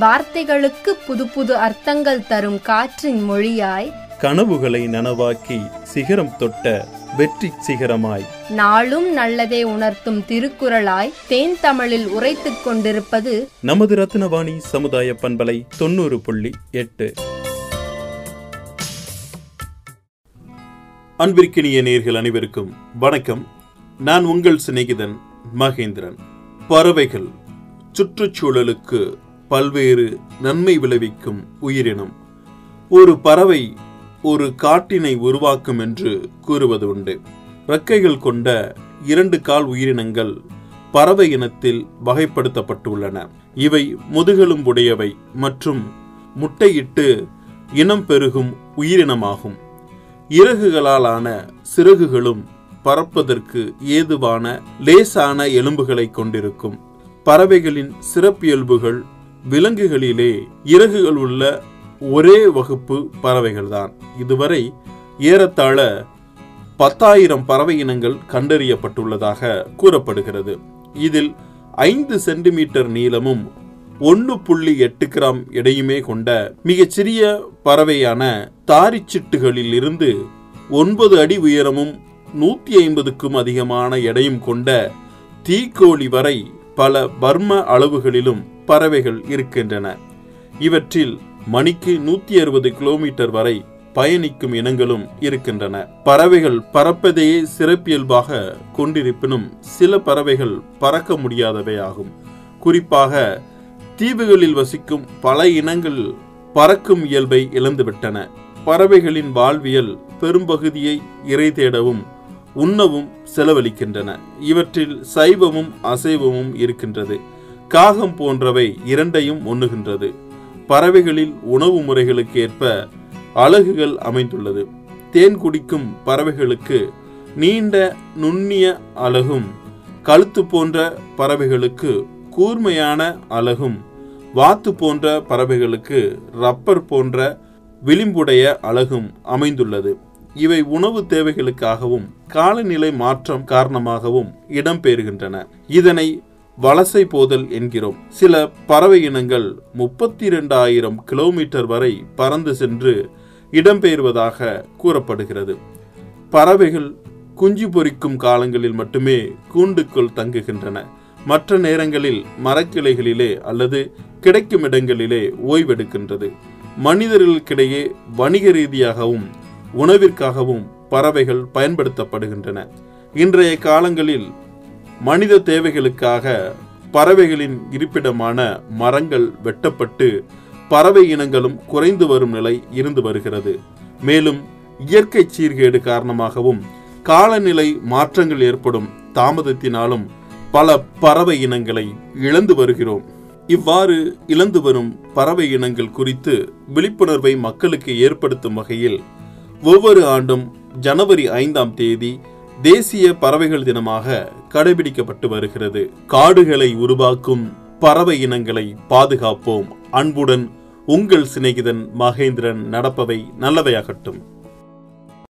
வார்த்தைகளுக்கு புது புது அர்த்தங்கள் தரும் காற்றின் மொழியாய் கனவுகளை நனவாக்கி சிகரம் தொட்ட வெற்றி சிகரமாய். நாளும் நல்லதே உணர்த்தும் திருக்குறளாய் தேன் தமிழில் உரைத்துக் கொண்டிருப்பது நமது ரத்னவாணி சமுதாய பண்பலை தொண்ணூறு புள்ளி எட்டு. அன்பிற்கினிய நேர்கள் அனைவருக்கும் வணக்கம். நான் உங்கள் சிநேகிதன் மகேந்திரன். பறவைகள் சுற்றுச்சூழலுக்கு பல்வேறு நன்மை விளைவிக்கும் உயிரினம். ஒரு பறவை ஒரு காட்டினை உருவாக்கும் என்று கூறுவது உண்டு. இறக்கைகள் கொண்ட இரண்டு கால் உயிரினங்கள் பறவை இனத்தில் வகைப்படுத்தப்பட்டுள்ளன. இவை முதுகெலும்புடையவை மற்றும் முட்டையிட்டு இனம் பெருகும் உயிரினமாகும். இறகுகளாலான சிறகுகளும் பறப்பதற்கு ஏதுவான லேசான எலும்புகளை கொண்டிருக்கும். பறவைகளின் சிறப்பியல்புகள் விலங்குகளிலே இறகுகள் உள்ள ஒரே வகுப்பு பறவைகள்தான். இதுவரை ஏறத்தாழ பத்தாயிரம் பறவை இனங்கள் கண்டறியப்பட்டுள்ளதாக கூறப்படுகிறது. இதில் ஐந்து சென்டிமீட்டர் நீளமும் ஒன்று புள்ளி எட்டு கிராம் எடையுமே கொண்ட மிகச்சிறிய பறவையான தாரிச்சிட்டுகளில் இருந்து ஒன்பது அடி உயரமும் நூற்றி ஐம்பதுக்கும் அதிகமான எடையும் கொண்ட தீக்கோழி வரை பல பர்ம அளவுகளிலும் பறவைகள் இருக்கின்றன. இவற்றில் மணிக்கு நூத்தி அறுபது கிலோமீட்டர் வரை பயணிக்கும் இனங்களும் இருக்கின்றன. பறவைகள் பறப்பதையே சிறப்பியல்பாக கொண்டிருப்பினும் சில பறவைகள் பறக்க முடியாதவையாகும். குறிப்பாக தீவுகளில் வசிக்கும் பல இனங்கள் பறக்கும் இயல்பை இழந்துவிட்டன. பறவைகளின் வாழ்வியல் பெரும்பகுதியை இறை தேடவும் உண்ணவும் செலவழிக்கின்றன. இவற்றில் சைவமும் அசைவமும் இருக்கின்றது. காகம் போன்றவை இரண்டையும் உண்ணுகின்றது பறவைகளில் உணவு முறைகளுக்கு ஏற்ப அலகுகள் அமைந்துள்ளது. தேன் குடிக்கும் பறவைகளுக்கு நீண்ட நுண்ணிய அலகும் கழுத்து போன்ற பறவைகளுக்கு கூர்மையான அலகும் வாத்து போன்ற பறவைகளுக்கு ரப்பர் போன்ற விளிம்புடைய அலகும் அமைந்துள்ளது. இவை உணவு தேவைகளுக்காகவும் காலநிலை மாற்றம் காரணமாகவும் இடம்பெறுகின்றன இதனை வலசை போதல் என்கிறோம். சில பறவை இனங்கள் முப்பத்தி இரண்டாயிரம் கிலோமீட்டர் வரை பறந்து சென்று இடம்பெயர்வதாக கூறப்படுகிறது. பறவைகள் குஞ்சு பொரிக்கும் காலங்களில் மட்டுமே கூண்டுக்குள் தங்குகின்றன. மற்ற நேரங்களில் மரக்கிளைகளிலே அல்லது கிடைக்கும் இடங்களிலே ஓய்வெடுக்கின்றது. மனிதர்களுக்கிடையே வணிக ரீதியாகவும் உணவிற்காகவும் பறவைகள் பயன்படுத்தப்படுகின்றன. இன்றைய காலங்களில் மனித தேவைகளுக்காக பறவைகளின் இருப்பிடமான மரங்கள் வெட்டப்பட்டு பறவை இனங்களும் குறைந்து வரும் நிலை இருந்து வருகிறது. மேலும் இயற்கை சீர்கேடு காரணமாகவும் காலநிலை மாற்றங்கள் ஏற்படும் தாமதத்தினாலும் பல பறவை இனங்களை இழந்து வருகிறோம். இவ்வாறு இழந்து வரும் பறவை இனங்கள் குறித்து விழிப்புணர்வை மக்களுக்கு ஏற்படுத்தும் வகையில் ஒவ்வொரு ஆண்டும் ஜனவரி ஐந்தாம் தேதி தேசிய பறவைகள் தினமாக கடைபிடிக்கப்பட்டு வருகிறது. காடுகளை உருவாக்கும் பறவை இனங்களை பாதுகாப்போம். அன்புடன் உங்கள் சிநேகிதன் மகேந்திரன் நடப்பவை நல்லவையாகட்டும்.